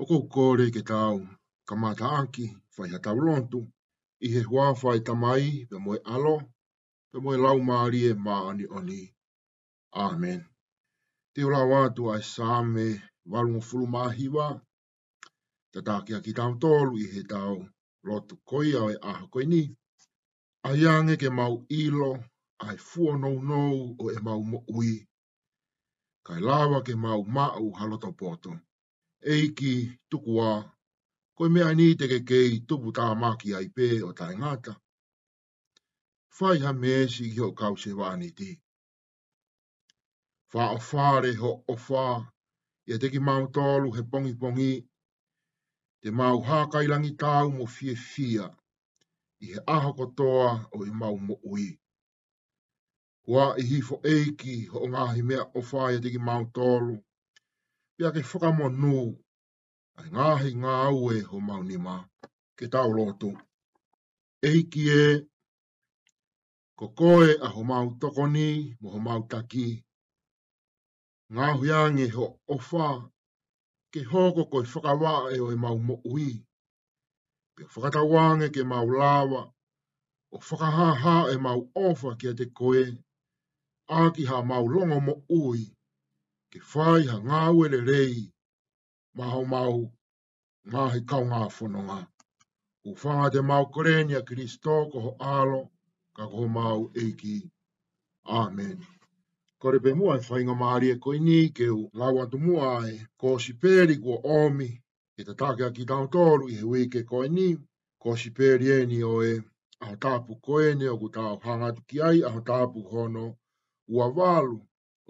o kou kore ke tau ka mata anki whai ha tau lontu i he hua whai tamai pe moe alo pe moe lau maari e maani oni. Amen. Te ora wātu ai e sāme warunga fulu mahiwa ta tākia ki tau tolu i he tau lotu koi au e aha koi ni. Aiange ke mau ilo ai fua nou nou o e mau mo ui. Kai lawa ke mau mau halotopoto. poto eiki iki tukua, koe mea ni te kekei tupu tā maki ai pē o tai ngāta. Whai ha mēsi ki ho kau se wāni ti. Whā o whāre ho o whā, ia teki māu tōlu he pongi pongi, te māu hākai langi tāu mo fie fia, i he aho kotoa o i māu mo ui. Wā i hifo eiki ho ngāhi mea o whāia teki māu tōlu, pia ke whakamo nō. Ai ngāhi ngā aue ho maunima ke tau loto. Eiki e, ko koe a ho mau tokoni mo ho mau taki. Ngā huiangi ho ofa ke hōko koe whakawā e o e mau mo ui. Pia whakatawange ke mau lawa o ha e mau ofa kia te koe. Aki ha mau longo mo ui ke whai ha ngā uere rei, mahau mau, ngā he kau ngā whanonga. U whanga te mau korenia Kristo ko ho alo, ka ko ho mau eiki. Amen. Kore pe mua e whainga maari e koi ni, ke u lawantu mua e ko si peri kua omi, e te takea ki tau tōru i he wike koi ni, ko si peri e ni oe, aho tāpu koe ne o ku tāu hangatu ki ai, aho tāpu hono ua walu,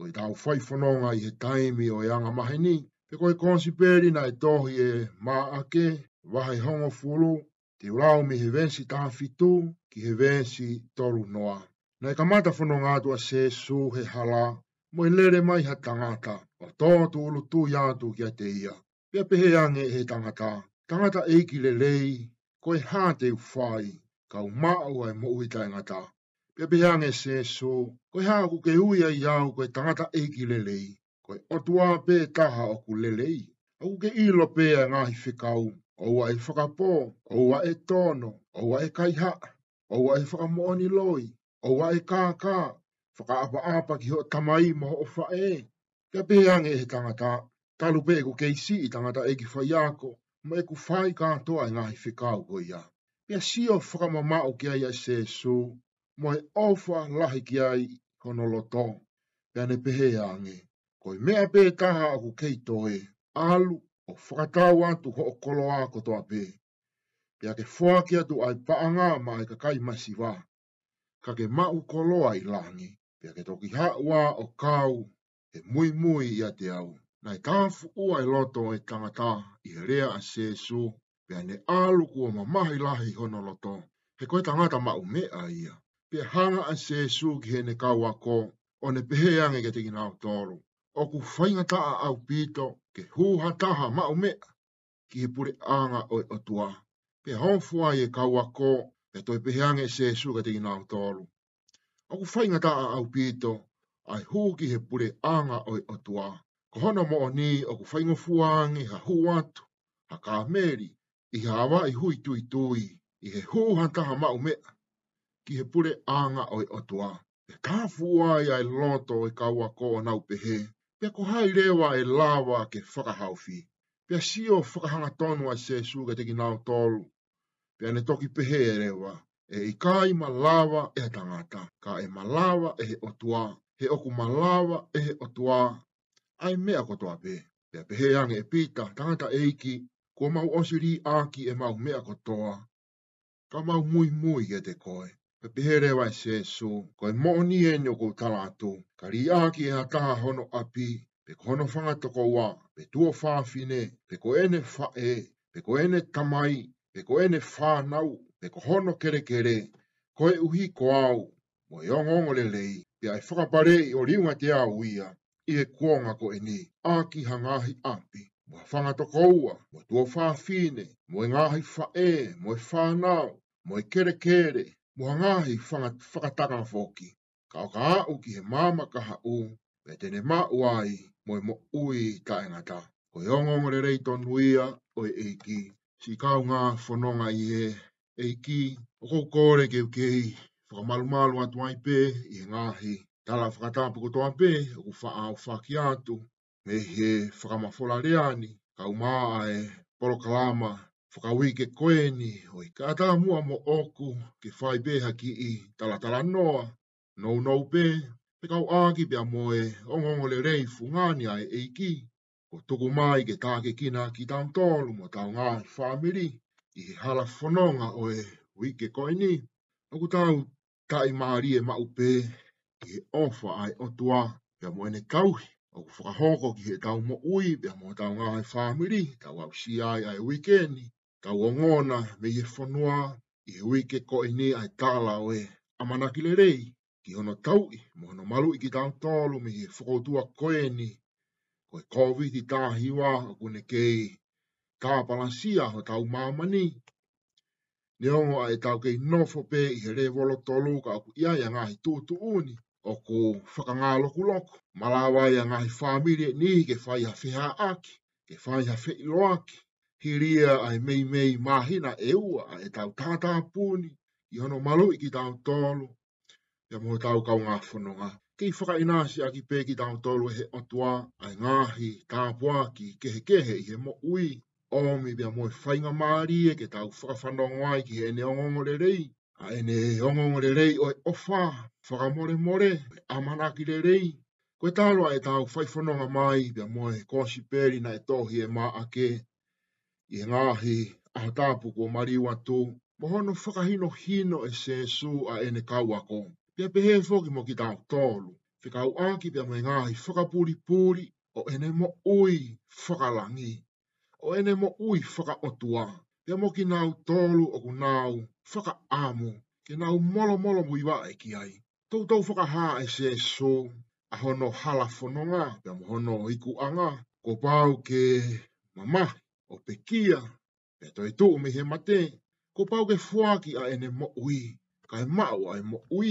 o tau whai whanonga i he taimi o ianga mahe ni. Pe koe konsiperi na e tohi e mā ake, wahai hongo fulu, te urau mi he vensi tā fitu ki he vensi toru noa. Na e kamata whanonga atua se su he hala, mo i lere mai ha tangata, o tōtu ulu tū yātu kia te ia. Pea pehe ange he tangata, tangata eiki le lei, koe hā te uwhai, kau mā au e ai mo uitai ngata e pe hange se so, koe hanga ku ke hui ai au koe tangata eki lelei, koe otua pe taha o ku lelei, au ke ilo pe a ngahi whikau, oua e whakapō, oua e tono, oua e kaiha, o oua e whakamooni loi, oua e kākā, whakaapa apa apa ki ho tamai moho o whae, ke pe e he tangata, talu e ku keisi i tangata eki whaiako, ma e ku whai kātoa ngahi whikau koe ia. Pia si o whakamama o kia ia se su, mai ofa lahi ki ai kono loto, pia ne pehe ange. Koi mea pe taha aku keito e, alu o whakatau atu ho o kolo a kotoa pe. Pia ke whuaki atu ai paanga mai kakai masiwa, ka ke mau kolo ai langi, pia ke toki haua o kau, e mui mui ia te au. Nai tāfu ua i loto e tangata i rea a sēsu, pia ne alu kua mamahi lahi hono loto, he koe tangata mau mea ia pe hanga a se su ki he ne kaua ko, o ne pehe ange ke tingina o tōru. O ku whainga taa au pito, ke huha taha mao me ki he pure anga o e otua. Pe honfua e kaua ko, pe toi pehe ange se su ke tingina o tōru. O ku whainga taa au pito, ai hu ki he pure anga o e otua. Ko hono mo o ni, o ku whainga fuangi ha huatu, ha kā meri, i hawa i hui tui tui, i he huha taha mau mea ki he pule anga oi otua. E ka fua i ai loto i ka ua ko nau pehe, pe ko hai rewa e lawa ke whakahaufi. Pea sio whakahanga tonu ai se suga teki nau tolu. Pea ne toki pehe e rewa. E i ka i malawa e he tangata. Ka e malawa e he otua. He oku malawa e he otua. Ai mea kotoa pe. Pea he ange e pita tangata eiki. Ko mau osiri aki e mau mea kotoa. Ka mau mui mui e te koe. Pe pehere wai e se su, koe mooni e nyo kou tala atu, kari aki e hataha hono api, pe ko hono whangatoko wa, pe tua whaafine, pe ko ene whae, pe ko ene tamai, pe ko ene whanau, pe ko hono kere kere, koe uhi ko au, mo e ongongo le lei, pe ai whakapare i o riunga te au ia, i e kuonga ko ene, aki hangahi api. Mo whangatoko ua, mo tua whaafine, mo e ngahi whae, mo e whanau, mo e kere kere, mua ngā hei whakataka whoki. Ka o ka au ki he māma kaha u, me tene mā uai, moe mo ui ta engata. Ko he ongongo re rei ton huia, oi eiki. Si kau ngā whanonga i he, eiki. O kou kore keu kei, whakamalu malu atu ai pē, i he ngāhi. Tala whakatāpu koto a pē, o kufa au whaki atu. Me he whakamafola reani, kau mā ae, polo kalama, whakaui ke koe ni o i kātā mua mo oku ke whai beha ki i talatala noa, nou nou pē, pe kau āki pia moe ongongo le rei fungāni ai e eiki, ko tuku mai ke tāke kina ki tāng tōlu mo tāng ā whāmiri, i he hala whanonga o e ui ke koe ni, noku tāu tai māri e mau pē, ki he ofa ai otua, pia moe ne kauhi, o ku whakahoko ki he tau mo ui, pia mo tau ngā hai whāmiri, tau au si ai ai weekendi ka wongona me ye fonua i hui ke ko i ni ai tala oe. Amana ki le rei, ki hono tau i, mo hono malu i ki tau tolu me ye fokoutua koe ni. Ko e COVID i tā hiwa o kune kei tā palansia ho tau māmani. Ni ongo ai tau kei nofo pe i he re volo tolu ka aku ia ia ngahi tūtu uni o ku whakangā loku loku. Malawai a ngahi whāmiri e ni ke whai a whiha aki, ke whai a whiilo aki hiria ai mei mei mahina e ua a e tau tātā pūni i hono malu i ki tau tolu. Ia mo tau kau ngā whanonga. Kei whaka inasi a ki pē ki tau tolu e he otua ai ngāhi tāpua ki kehe kehe i he mo ui. Omi bia mō e whainga māri e ke tau whakawhanonga ai ki he ne ongongo le rei. A e ne ongongo le rei o e ofa whakamore more e amanaki le rei. Koe tālua e tau whaifononga mai bia mō e kōsi pērina e tohi e mā ake i ngāhi a hatāpu ko mari watu, mo hono whakahino hino e se su a ene kauako. Pia pehe fōki mo ki tāu tōlu, whikau āki pia mai ngāhi whakapuri puri o ene mo ui whakalangi, o ene mo ui whakaotua. Pia mo ki nāu tōlu o ku nāu whakaamu, ke nāu molo molo mui wā e ki ai. Tau tau whakahā e se su, a hono hala whanonga, pia mo hono iku anga, ko pāu ke mamahi o pe kia, e toi tu umi he mate, ko pau ke fuaki a ene mo ui, ka e mau a e mo ui,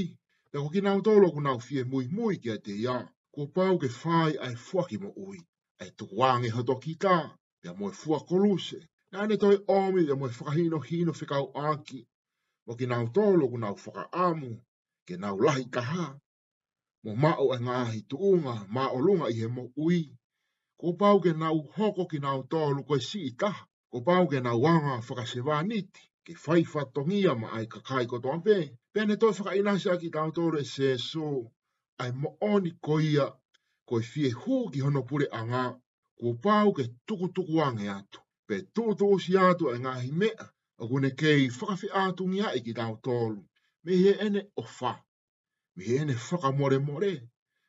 e ko ki nau tolo ku nau fie mui mui ki a te ia, ko pau ke fai a e fuaki mo ui, e tu wangi hato ki ta, e a moe fua koluse, e ane toi omi e moe whakahino hino whikau aki, mo ki nau tolo ku nau whaka amu, ke nau lahi kaha, mo mao e ngahi tuunga, mao lunga i he mo ui, ko pau ke nau hoko ki nau tōlu koe si i Ko pau ke nau wanga whakasewa niti, ke whai whatongia ma ai kakai ko toa pē. Pēne toi whakainasi a ki tāu tōru e so, ai mo oni koia, koe fie hū ki hono pure anga ngā, ko pau ke tuku tuku ange atu. Pē tōtō si atu e ngā himea, a kune kei whakafi atu ngia i e ki tāu tōlu. Me he ene ofa me he ene faka more, more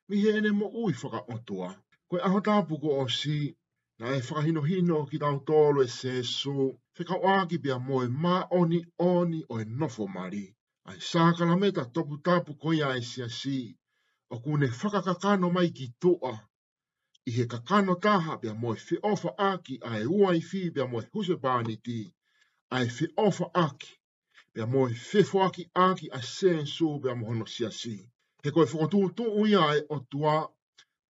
me he ene mo ui otua Koe aho tāpu ko o si, na e whakahino hino ki tau tōlo e sēsu, whika oaki pia moe mā oni oni o e nofo mari. Ai sākala me ta tōpu tāpu ko ia e sia si, o kune whakakakano mai ki tōa. I he kakano tāha pia moe whi ofa aki a e uai fi pia moe huse pāniti, a e whi ofa aki. Pia moe whi fwaki aki a sēsu pia mohono sia si. He koe whakotu tu uia e o tua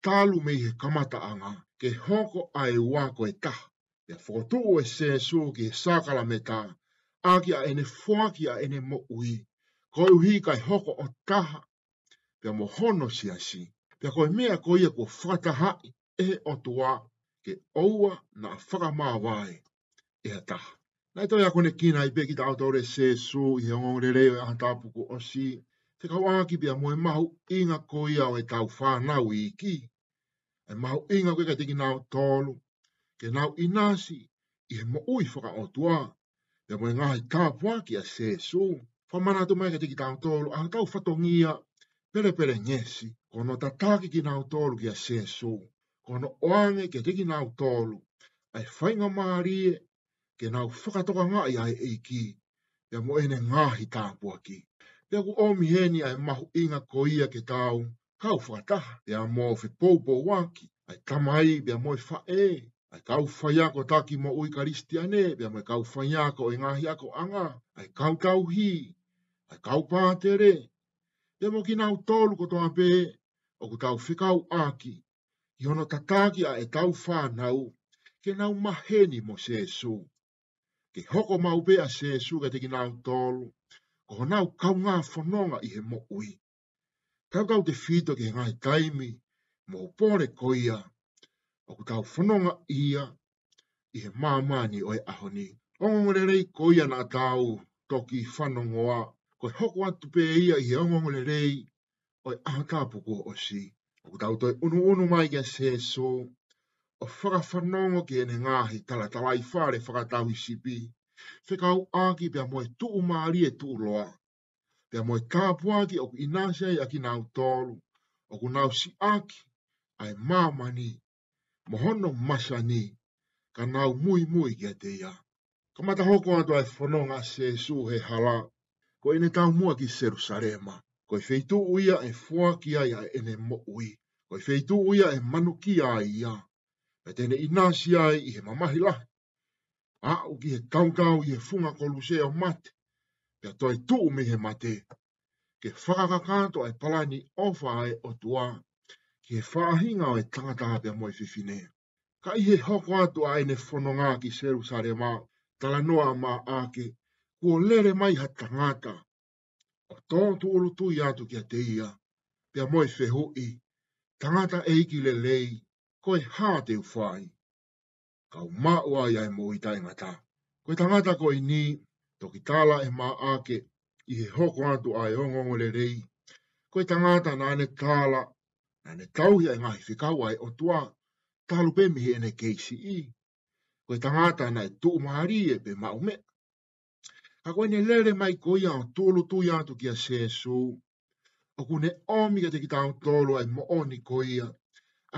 talu mei he kamata anga, ke hoko ai wako koe ta. Te whotu o e sēsū ki e sākala me tā, āki a ene whāki a ene mo ui, koe uhi kai hoko o taha, pia mo hono si asi, pia koe mea koe e ko whataha e o tua, ke oua na whakamā wae e a taha. Nei toi ako ne kina i beki tau tau re sēsū i he ongong re reo e antāpuku o si, te kawāki pia mo e mahu inga koe au e tau whānau i ki e mau inga koe kai tiki nao tolu, ke nao inasi, i he mo ui whaka o tua, e mo ngahi tāpua ki a sesu, wha mana tu mai kai nao tolu, a tau fatongia, pere pere ngesi, kono tatake ki nao tolu ki a sēsū, kono oange ke tiki nao tolu, ai whainga maarie, ke nao whakatoka ngā i ai eiki, e mo ene ngahi tāpua ki. Pea ku a ai mahu inga koia ke tāu, kau whataha, e a mō whi pōpō ai tamai, be a mō i ai kau whaiako tāki mo ui karistiane, be a mō i kau whaiako e ngāhi ako anga, ai kau tau hi, ai kau pātere, be a mō ki nāu ko to ape o ku tau whikau āki, i hono tatāki a e tau whānau, ke nāu maheni mo sēsū, ke hoko mau pē a sēsū ke teki nāu tōlu, ko nau kau ngā whanonga i he mo ui kau kau te whito ki ngai kaimi, mō pōre koia, o ku kau whanonga ia, i he māmāni oi ahoni. Ongongore rei koia nā tau, toki whanongoa, koe hoko atu pē ia i he ongongore rei, oi ahatāpuku o si. O ku tau toi unu unu mai kia sēso, o whakawhanongo ki ene ngāhi tala tala i whare whakatau i sipi, whekau āki pia moe tuu māri e tuu loa pe moe ka ki oku inasia i aki nāu tōru, oku nāu si aki, ai ni. mohono masani, ka nāu mui mui kia te ia. Ka mata hoko atu ai whanonga se su he hala, ko ene tau mua ki Serusarema, ko i feitu uia e fua ki ai ene mo ui, ko i feitu uia e manu ki ai ia, pe tene inasia i he mamahila, a uki he kaukau i he funga kolusea mate, ya toi tu umi he mate. Ke whakakakanto ai palani ofa ai o tua, ke whahinga ai tangata hape moi fifine. Ka he hoko atu ai ne whanonga ki seru sare ma, tala noa ma ake, kuo lere mai ha tangata. O tōntu ulu tu i atu kia teia, pia moi fehu i, tangata eiki le lei, koe te u whai. Kau maua ia e i tai ngata. Koe tangata koe ni, toki tāla e mā āke i he hoko atu ai o ngongo le rei. Ko tangata nā ne tāla, na ne tauhi ai e ngahi whikau ai o tua, tālu pe mihi ene keisi i. Ko e tangata nā e tū maari e pe maume. Ka koe ne lere mai koi a o tōlu tui atu ki a sēsū. O kune omi ka te ki tāu tōlu ai mo oni koi a.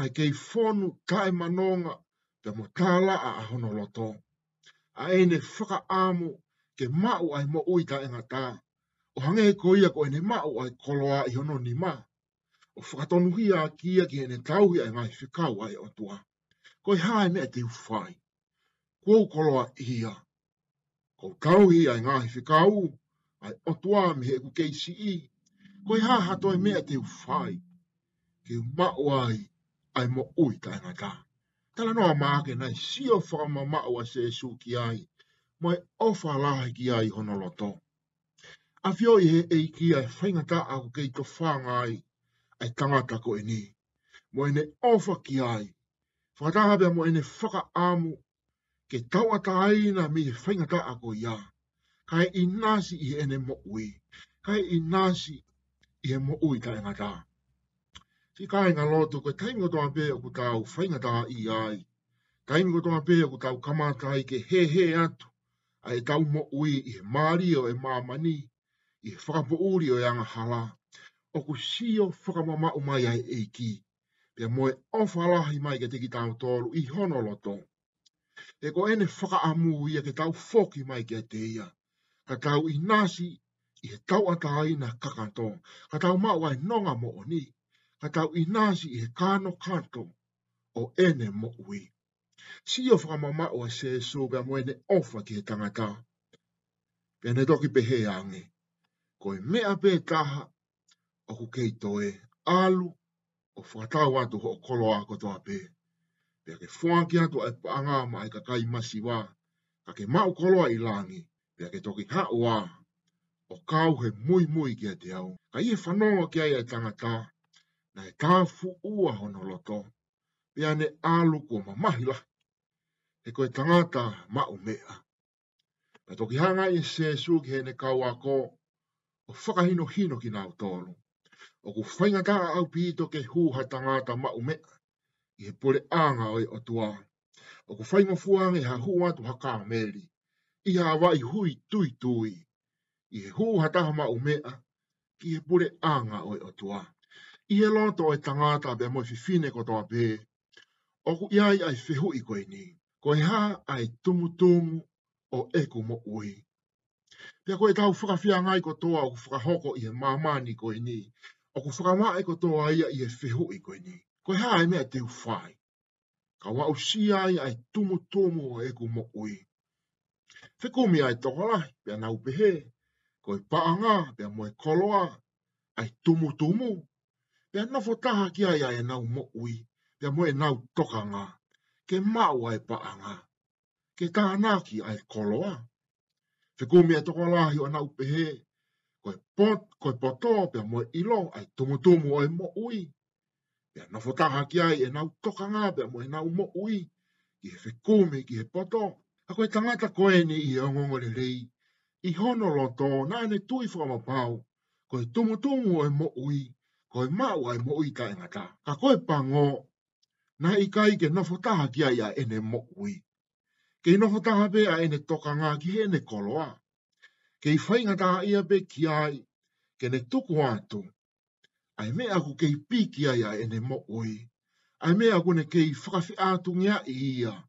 Ai kei fonu kai manonga te mo tāla a ahonoloto. A ene whaka āmu ke mau ai mo uita e ngata. O hange e ko ia ko ene mau ai koloa i hono ni ma. O whakatonu hi a kia ki ene tauhi ai mai whikau ai o tua. Ko i hae mea te uwhai. Ko u koloa ia. Ko tauhi ai ngai whikau ai o tua me he ku keisi i. Ko i hae hatoi mea te uwhai. Ke mau ai ai mo uita e ngata. Tala noa maake nai sio whakamamau a se suki ai. Ai mo e ofa la ki ai ona loto. A fio i he e ki ai whaingata a ko kei to whanga ai, ai tangata ko e ni. Mo e ne ofa ki ai. Whakataha bea mo e ne whaka amu ke tau ata ai na mi he whaingata a ko ia. Kai i nasi i e ne mo ui. Kai i nasi i e mo ui ta engata. Si kai ngā loto koe taimiko tō ape o ku tau whaingata i ai. Taimiko tō ape o ku tau kamata ai ke he he atu a e tau mo ui i he maari o e mamani, i he whakapo uri o e angahala, o ku si o whakamama o mai ai eiki, pia moe o whalahi mai ke tiki tau tolu i hono loto. E ko ene whakaamu ia ke tau whoki mai ke te ia, ka tau i nasi i he tau atai na kakanto, ka tau mau ai nonga mo oni, ka tau i nasi i he kano kanto o ene mo ui si o fra mama o e se so ga moene ofa ki tangata. Pene doki pehe ange, ko e mea pe taha, o ku keito e alu, o whatau atu ho o kolo a kotoa pe. Pe ake ki atu e paanga ma e kakai masi wa, ka ke mau koloa i langi, pe ake toki hau a, o kau he mui mui kia te au, ka i e whanonga kia i e tangata, na e tāfu ua honoloto, pe ane alu kua mamahila e koe tangata mau mea. Pa toki hanga i se su ki hene kaua ko, o whakahino hino ki nau tolu. O ku whaingata au pito ke huha tangata mau mea, i he pole anga oi o tua. O ku whaingo fuange ha hua tu haka meli, i ha wai hui tui tui, i he huha taha mau mea, ki he pole anga oi o tua. I he loto oi tangata bea moi fifine kotoa pē, o ku iai ai fehu i koe nii ko e ha ai tumu tumu o eku mo ui. Pea ko e tau whakawhia ngai ko toa o whakahoko i e mamani ko i ni, o ku whakamaa e ko toa ia i e whihu i ko i ni. Ko e ha ai mea te uwhai. Ka wa si ai ai tumu tumu o eku mo ui. Te kumi ai toko lai, pia nau pehe, ko i paanga, pia moe koloa, ai tumu tumu. Pia nafo taha ki ai ai e nau mo ui, pia moe nau toka ngaa ke mau ai paanga, ke tāna ai koloa. Whiku mea toko lahi o nau pehe, koe, pot, koe poto pia moe ilo ai tumutumu ai mo ui. Pia nofotaha ki ai e nau tokanga pia moe nau mo ui, ki he whiku ki he poto. A koe tangata koe ni i e ongongore rei, i hono loto nāne tui whama pau, koe tumutumu ai mo ui, koe mau ai mo ui ta ingata. Ka koe pango, na i kai ke nofo taha ki a ene mokui. Ke i nofo taha pe a ene toka ngā ki he ene koloa. Ke i whainga taha ia pe ki i ke ne tuku atu. Ai me aku ke i pi ki a ia ene mokui. Ai me aku ne ke i whakafi atu ngia i ia.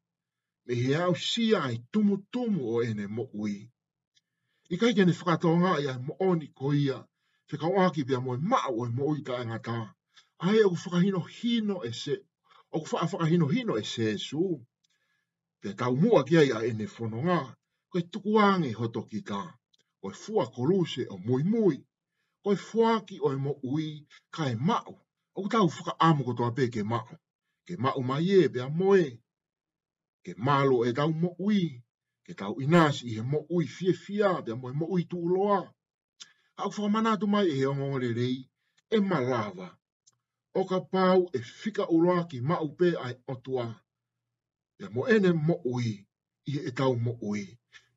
Me he au si ai tumu tumu o ene mokui. I kai ke ne whakatoa ngā ia mo ni ko ia. Whekau aki pia moe maa oi moe i ta ngata. Ai u whakahino hino e se o kufa afaka hino hino e sesu. Pe tau mua kia ia ene fono ngā, koe tuku wange hoto ki tā, koe fua koruse o mui mui, koe ki o emo ui, ka e mau, o tau fuka amu koto ape ke mau, ke mau mai ye pe a moe, ke malo e tau mo ui, ke tau inasi i he mo ui fie fia, pe a moe mo ui tu uloa. Hau fuka manatu mai e he ongongore rei, e malava, o ka pau e fika uroa ki ma upe ai otua. Pea mo ene mo ui, i e tau mo ui.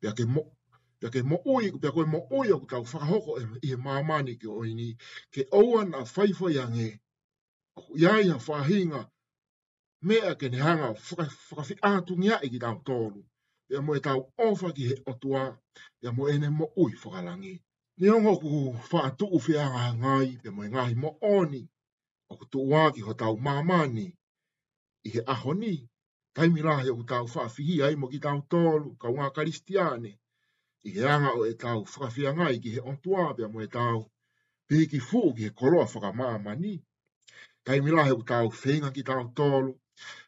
Pea ke mo, pea mo ui, pea koe mo ui o tau whakahoko e i e mamani ki oi ni, ke oua na whaifa yange, iai a whahinga, mea ke ne hanga whakawhi atungia e ki tau tōru. Pea mo e tau ofa ki he otua, pea mo ene mo ui whakarangi. Ni ongo ku whaatuu whianga ngai, pea mo e ngahi mo oni, o ko tuwa ki ho tau mamani i he aho ni taimi rahe o tau whaafihi ai mo ki tau tolu ka unga karistiane i he anga o e tau whaafia ngai ki he ontuabea mo e tau piki fu ki he koloa whaka mamani taimi rahe o tau whenga ki tau tolu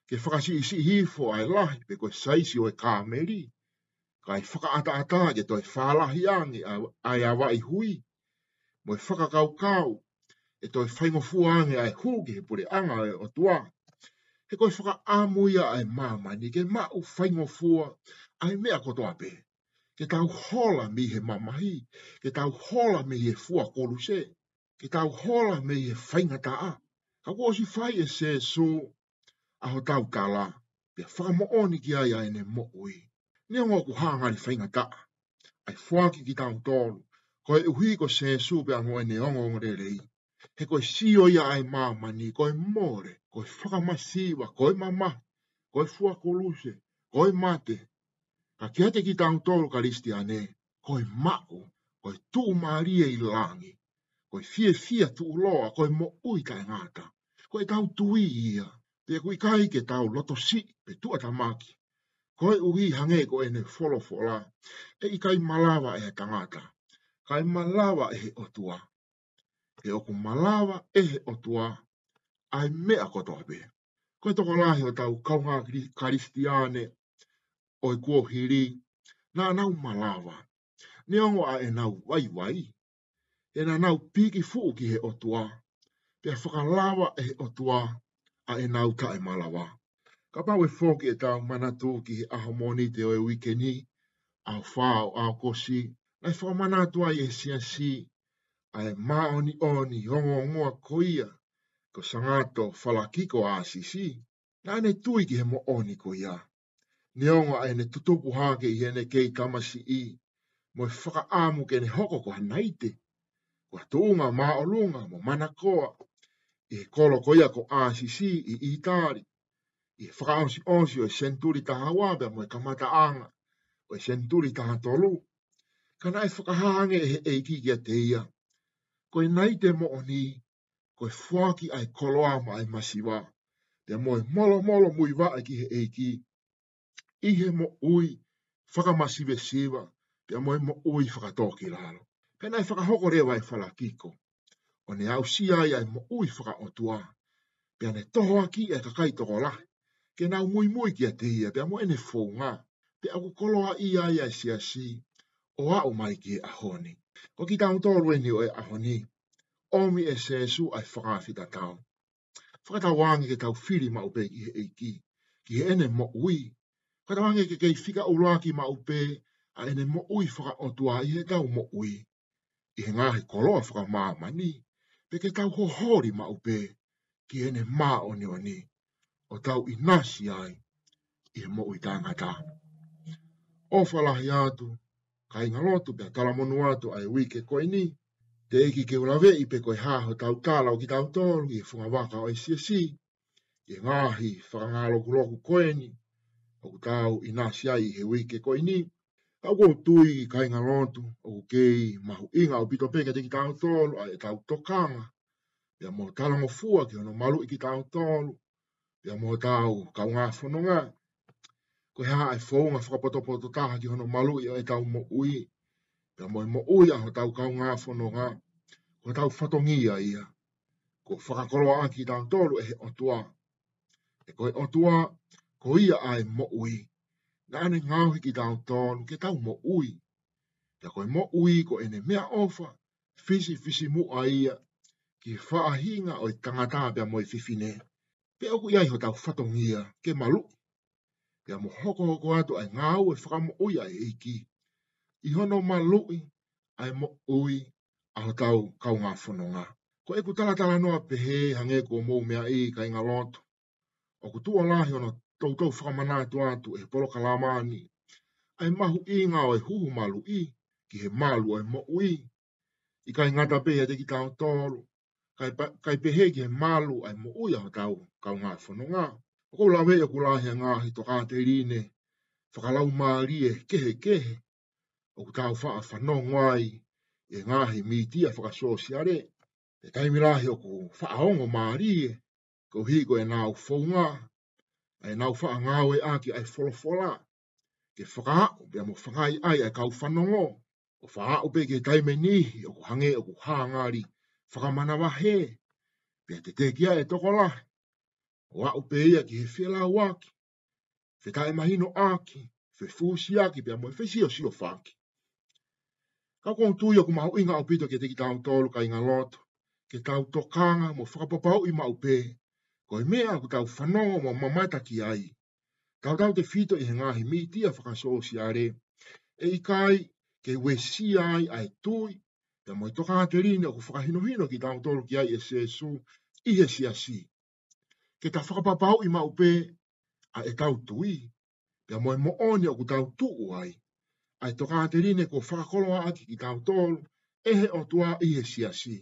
ke whakasi i si hifo ai lahi pe koe saisi o e kameri ka i whakaata ata ke toi whalahi ange ai awa i hui mo e whakakau kau e toi whaingo fua ange ai hūki he pure anga e o tua. He koi whaka āmuia ai mamani ke ma u whaingo fua ai mea kotoa ape. Ke tau hola mi he mamahi, ke tau hola mi he fua kolu se, ke tau hola mi he whainga ta a. Ka kua si whai e se so a ho tau kala, pe whaka mo oni ki ai ai ne mo ui. Nia ngō ku hāngari whainga ta a. Ai fuaki ki tau tōru, koe uhi ko se su pe anho e ne ongo ngore rei he koe sio ia ai māma ni, koi more, koe whakamasiwa, koi mama, koi fua koi mate. Ka kia te ki tāng tōru karisti ane, koe mako, koi tu maria e i langi, koe fie fia tū loa, koe mo ui tai ngāta, koe tau tui ia, te kui kai ke tau loto si, pe tua tamaki. Koe ui hange ko ene folo fola, e i kai malawa e tangata, kai malawa e otua. eu cumalava e otua ai mea kotohpe. Koe toko lahi o tau kaunga karistiane o e kuo hiri na nau malawa. Ne ongo a e nau wai wai. E na nau piki fuu ki he otua. Pea whakalawa e he otua a e nau ta e malawa. Ka pau e fōki e tau manatu ki he ahamoni te oe wikeni, au whāo, au kosi, nei whakamana atua i e siansi, ai maoni oni ngongo hongongoa koia, ko sangato falakiko a sisi, na ne tuiki he mo oni koia. Neongo ae ne tutoku hake i ne kei kamasi i, mo e whaka amu ke ne hoko ko hanaite, ko hatuunga maolunga mo manakoa, i he kolo koia ko a sisi i itari, i he whaka onsi onsi o senturi taha wabea mo kamata an o e senturi taha tolu, kana e whakahange e he eiki kia teia ko nei te mo oni ko fuaki ai koloa mai masiwa te moi molo molo mui wa ai ki he eiki i he mo ui whaka masive siwa te moi mo ui whaka toki lalo pe nei whaka hoko rewa i whala kiko o ne au si ai ai mo ui whaka o tua pe ane toho aki e kakai toko la ke nau mui mui kia te hia pe mo ene fonga pe aku koloa i ai ai si a si o au mai ki a honi Ko ki tāu tō rueni o e aho ni. Omi e sēsu ai whakāwhita tāu. Whakata wāngi ke tāu whiri ma upe ki he eiki. Ki he ene mo ui. Whakata wāngi ke kei whika uloaki ma upe. A ene mo ui whaka o tua i he tāu mo ui. I he ngāhi koloa whaka maa mani. Pe ke tāu hohori ma upe. Ki ene maa o ni o ni. O tāu i nasi ai. I he mo ui tāngata. O O whalahi atu kai ngā pe pia kalamonu atu ai wi ke koe ni, te iki ke ve i pe ha hāho tau kāla o ki tau tōru i funga e waka o hi i e ngāhi ko kuloku koe ni, o ku tau i nāsi ai he wi ke koe ni, a ku tui i kai ngā lotu o ku kei mahu inga o pito peke te ki tau tōru ai e tau tokanga, pia mō talamo fua ki ono malu i ki tau tōru, pia mō tau kaunga whanonga, ko ha ai fonga fo poto poto ta ha jono malu i ta mo ui pe mo mo ui ha ta ka nga fo no ko tau fo ia ko fo ka ko wa ki ta to e o tua e ko o tua ko ia ai mo ui na ne nga ho ki ta to lu ki mo ui ta ko mo ui ko ene mea ofa fisi fisi mu ai ki fa o i tangata pe mo fifine pe o ku ia ho ta fo ke malu Pia mo hoko hoko atu ai ngāu e whakamo ui ai eiki. I hono ma lui ai mo oi aho tau kau ngā whanonga. Ko eku tala noa he hange ko mou mea i ka inga lotu. O ku tua lahi ono tau tau whakamana atu atu e polo kalamani. Ai mahu i ngā o huhu malu i ki he malu ai mo oi. I ka inga tape ia te ki tau tolu. Kai, kai pehe ki he malu ai mo ui aho tau kau ngā whanonga. E e ngā Kou la wei aku lahe ngāhi to kāte rine, whakalau mārie kehe kehe, o ku tāu wha a whanau ngwai, e ngāhi mītia whakasosi are, e taimi lahe o ku wha a ongo mārie, kou hiko e, e nāu whaunga, a e nāu wha a ngāwe āki ai wholofola, ke whaka hau bea mo whakai ai ai kau whanongo, o wha hau pe ke taime nihi o ku hange o ku hāngāri, whakamana wahe, bea te tekia e tokolahi wa upe ia ki he fela waki. Fe tae mahino aki, fe fusi aki pia moe, fe sio sio faki. Ka kon tuia ku mahu inga upito ke ki tau tolu ka inga loto, ke tau tokanga mo whakapapau i ma upe, ko e mea ku tau whanongo mo mamata ki ai. Tau tau te fito i he ngahi mi tia whakaso o si are, e i kai ke we si ai ai tui, pia moe tokanga te rine ku whakahinohino ki tau tolu ki ai e se su, i he si a si ke ta whakapapau i mau pē a e tau tui. Pea moe mo oni o ku tau tu ai. Ai toka te rine ko whakakoloa ati ki tau tolu, e he o tua i he si si.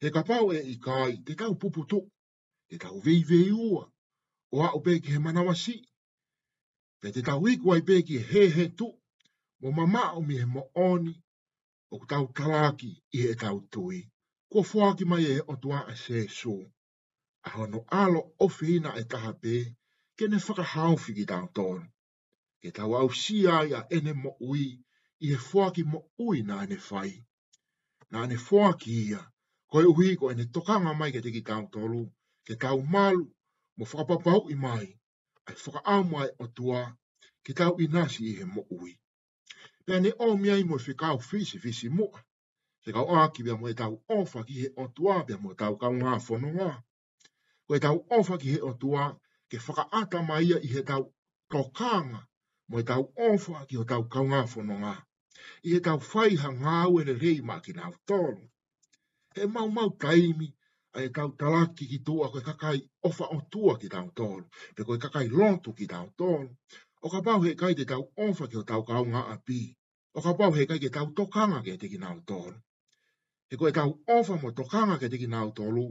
He ka pau e i kai te tau pupu tuu, te tau vei vei ua, o a upe ki he manawa si. Pea te tau iku ai pē ki he he tu. mo mama o mi he mo oni o ku tau kalaki i he tau tui. Ko fuaki mai e o tua a se suu aho no alo ofi ina e taha pe, ke ne whaka haofi ki tāng tōru. Ke tau au sia ia ene mo ui, i e fuaki mo ui nā ne whai. Nā ne fuaki ia, koe uhi ko ene tokanga mai ke te ki tāng tōru, ke tau malu mo whakapapau i mai, ai whaka amai o tua, ke tau i i he mo ui. Pea ne o miai mo fi kau fisi fisi mua, se kau aki bea mo e tau ofa ki he o tua bea mo tau kau fono whanonga koe tau ofa ki he o tua, ke whakaata mai i he tau tokanga, mo e tau ofa ki o tau kaunga whanonga. I he tau whaiha ngāu ere rei mā ki nāu tōru. He mau mau taimi, a e tau talaki ki tua, koe e kakai ofa o tua ki tāu tōru, pe koe e kakai lontu ki tāu tōru. O ka pau he kai te tau ofa ki o tau kaunga a pi. O ka pau he kai ke tau tokanga ke te ki nāu tōru. He koe e tau ofa mo tokanga ke te ki nāu tōru,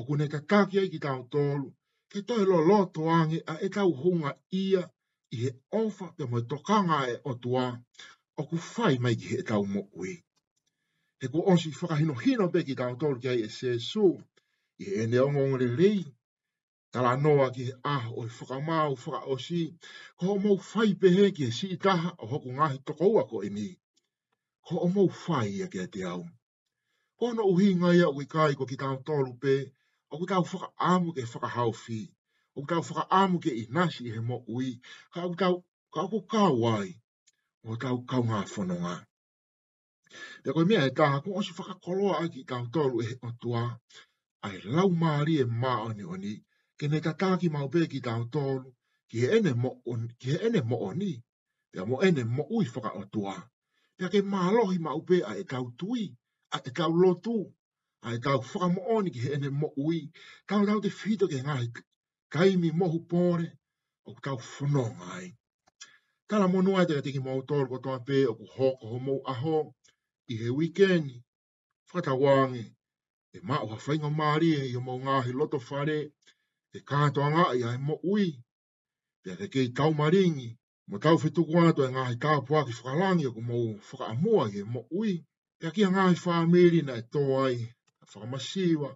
o kune tataki ai ki tau tolu, ke toi lo lo toangi a e tau hunga ia i he ofa pe moe tokanga e o tua, o ku fai mai ki he e tau mo ui. He ku onsi whakahino hino pe ki tau tolu ki ai e se su, i he ene ongo ngore rei, tala noa ki he ah o i whakamau whaka si ko o mou fai pe he ki he si itaha o hoku ngahi tokoua ko ini. Ko o mou fai ia ki he te au. Kono uhi ngai au i kai ko ki tau tolu pe, o ku tau whaka āmu ke whaka hau whi, o ku tau whaka āmu ke i nasi he mo ui, ka o ka ako wai, o ku tau kau ngā whanonga. Te koe mea he tāha, kong osi whaka koloa ai ki tau tolu e he otua, ai lau māri e mā oni oni, ke ne ta tāki mau pē ki tau tolu, ki he ene mo, on, ki he ene mo oni, te mo ene mo ui whaka otua. Te ke mālohi mau pē a e tau tui, a e tau lotu, ai tau fuka oni ki ene mo ui, tau tau te whito ke ngai, kai mi mo hupore o ku tau whono ngai. Tala mo nuai te katiki mo utoro ko tōna pē o ku hōko ho mo aho, i he weekend, whakata wāngi, e ma o hawhainga māri e i o mo ngāhi loto whare, e ka ngā i hae mo ui, pia te kei tau ni mo tau whetuku ato e ngāhi tāu puaki whakalangi o ko mo whakaamua i he mo ui, pia kia ngāhi whāmeri na e tō ai, whakamasiwa.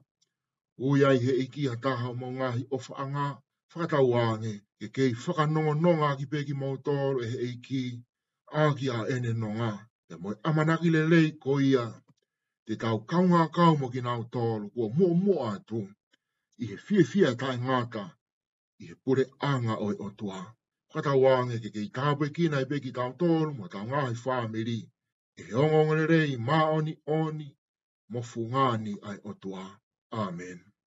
Ui ai he iki a taha o maungahi o whaanga, whakatau ke kei whakanonga nonga ki peki mautoro e he iki, āki a ene nonga. Te moe amanaki le lei ko ia, te tau kaunga kau mo ki nau tolu, kua mua mua atu, i he fie fie tai ngata i he pure anga oi o tua. Whakatau ke kei ke tāpe kina i peki tau tolu, mo tau ngāhi whāmeri, e he ongongere rei, maoni oni mo fungani ai otua. Amen.